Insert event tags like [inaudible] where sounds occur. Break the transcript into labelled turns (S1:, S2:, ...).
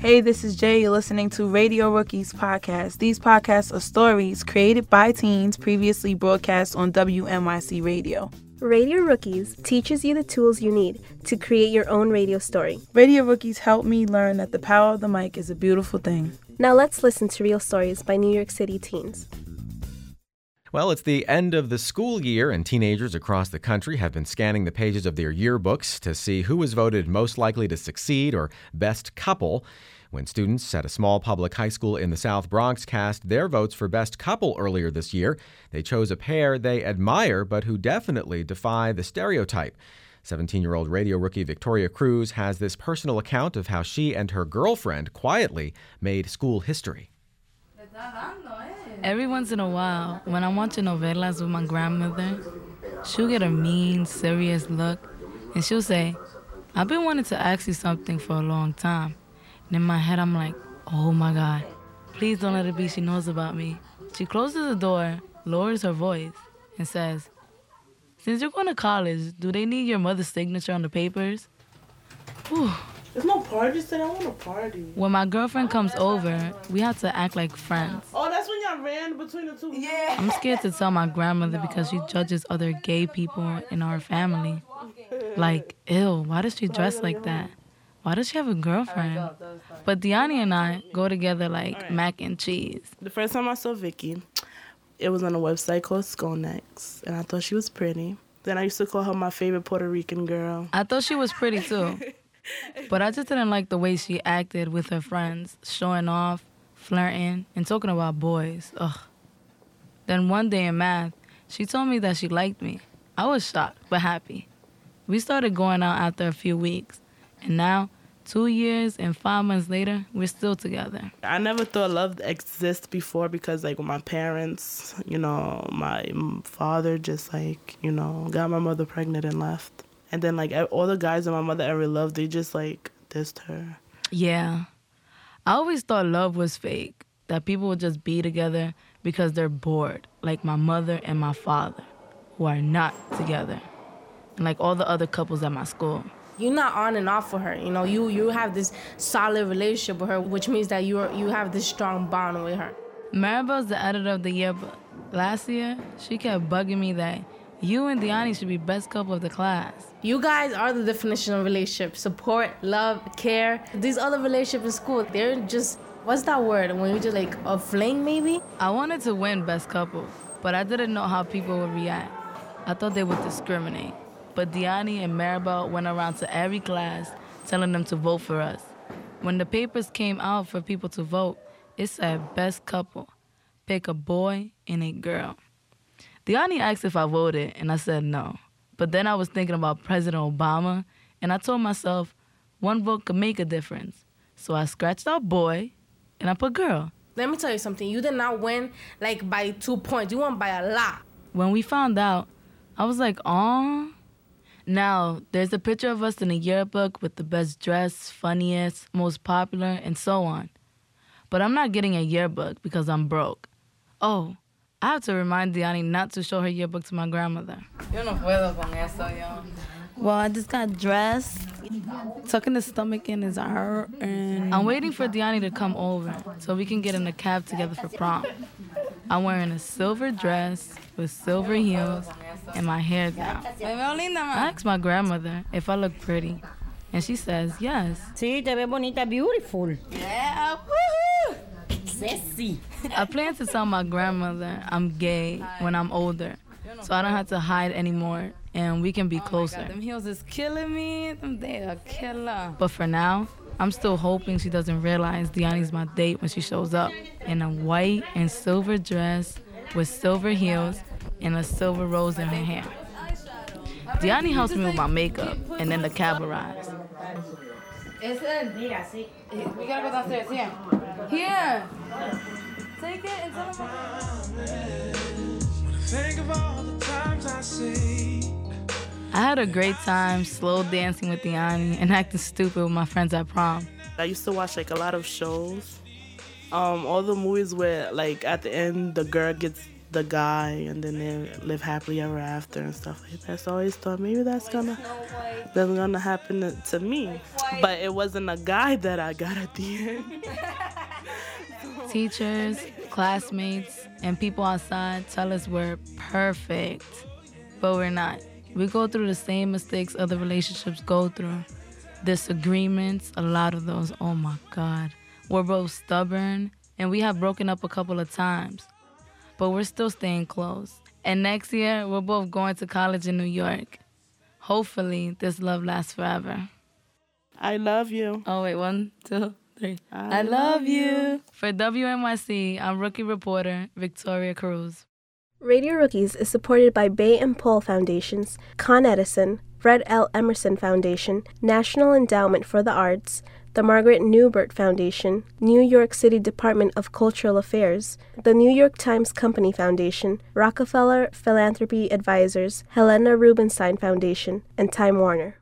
S1: Hey, this is Jay. You're listening to Radio Rookies podcast. These podcasts are stories created by teens previously broadcast on WNYC Radio.
S2: Radio Rookies teaches you the tools you need to create your own radio story.
S1: Radio Rookies helped me learn that the power of the mic is a beautiful thing.
S2: Now let's listen to real stories by New York City teens.
S3: Well, it's the end of the school year, and teenagers across the country have been scanning the pages of their yearbooks to see who was voted most likely to succeed or best couple. When students at a small public high school in the South Bronx cast their votes for best couple earlier this year, they chose a pair they admire but who definitely defy the stereotype. 17 year old radio rookie Victoria Cruz has this personal account of how she and her girlfriend quietly made school history.
S4: Every once in a while, when I'm watching novelas with my grandmother, she'll get a mean, serious look, and she'll say, I've been wanting to ask you something for a long time. And in my head, I'm like, oh my God, please don't let it be she knows about me. She closes the door, lowers her voice, and says, Since you're going to college, do they need your mother's signature on the papers?
S1: Whew. There's no party today. I want a party.
S4: When my girlfriend comes over, we have to act like friends.
S1: Oh, that's when y'all ran between the two?
S4: Yeah. I'm scared to tell my grandmother because she judges other gay people in our family. Like, ill. why does she dress like that? Why does she have a girlfriend? But Diani and I go together like mac and cheese.
S1: The first time I saw Vikky, it was on a website called Sconex, and I thought she was pretty. Then I used to call her my favorite Puerto Rican girl.
S4: I thought she was pretty too. [laughs] but I just didn't like the way she acted with her friends, showing off, flirting, and talking about boys. Ugh. Then one day in math, she told me that she liked me. I was shocked, but happy. We started going out after a few weeks, and now two years and five months later, we're still together.
S1: I never thought love exists before because, like, with my parents, you know, my father just, like, you know, got my mother pregnant and left. And then, like, all the guys that my mother ever loved, they just, like, dissed her.
S4: Yeah. I always thought love was fake, that people would just be together because they're bored, like my mother and my father, who are not together, and like all the other couples at my school
S5: you're not on and off with her. You know, you you have this solid relationship with her, which means that you are you have this strong bond with her.
S4: Maribel's the editor of the yearbook. Last year, she kept bugging me that you and Diani should be best couple of the class.
S5: You guys are the definition of relationship: support, love, care. These other relationships in school, they're just what's that word when you just like a fling maybe?
S4: I wanted to win best couple, but I didn't know how people would react. I thought they would discriminate. But Diani and Maribel went around to every class telling them to vote for us. When the papers came out for people to vote, it said best couple. Pick a boy and a girl. Diani asked if I voted, and I said no. But then I was thinking about President Obama, and I told myself one vote could make a difference. So I scratched out boy, and I put girl.
S5: Let me tell you something. You did not win like by two points. You won by a lot.
S4: When we found out, I was like, "Aw." Now, there's a picture of us in a yearbook with the best dressed, funniest, most popular, and so on. But I'm not getting a yearbook because I'm broke. Oh, I have to remind Diani not to show her yearbook to my grandmother. Yo no puedo con eso, yo. Well, I just got dressed. Tucking the stomach in is hurt. And I'm waiting for Diani to come over so we can get in a cab together for prom. I'm wearing a silver dress with silver heels and my hair down. I asked my grandmother if I look pretty, and she says yes.
S6: Sí, te ves bonita, beautiful.
S4: Yeah, woohoo! Sexy. I plan to tell my grandmother I'm gay when I'm older, so I don't have to hide anymore, and we can be oh closer. Oh them heels is killing me. Them they are killer. But for now, I'm still hoping she doesn't realize Diani's my date when she shows up in a white and silver dress with silver heels and a silver rose in her hair. Diani helps me with my makeup, and then the cab arrives. Eh, we gotta go downstairs. Here. Here. Take it and tell I had a great time slow dancing with Diani and acting stupid with my friends at prom.
S1: I used to watch like a lot of shows. Um, all the movies where like at the end the girl gets the guy and then they live happily ever after and stuff like that. So I always thought maybe that's gonna that's gonna happen to, to me. But it wasn't a guy that I got at the end. [laughs]
S4: Teachers, classmates, and people outside tell us we're perfect, but we're not. We go through the same mistakes other relationships go through. Disagreements, a lot of those. Oh my God. We're both stubborn, and we have broken up a couple of times, but we're still staying close. And next year, we're both going to college in New York. Hopefully, this love lasts forever.
S1: I love you.
S4: Oh, wait, one, two, three. I, love you. For WNYC, I'm rookie reporter Victoria Cruz.
S2: Radio Rookies is supported by Bay and Paul Foundations, Con Edison, Fred L. Emerson Foundation, National Endowment for the Arts, the Margaret Newbert Foundation, New York City Department of Cultural Affairs, the New York Times Company Foundation, Rockefeller Philanthropy Advisors, Helena Rubinstein Foundation, and Time Warner.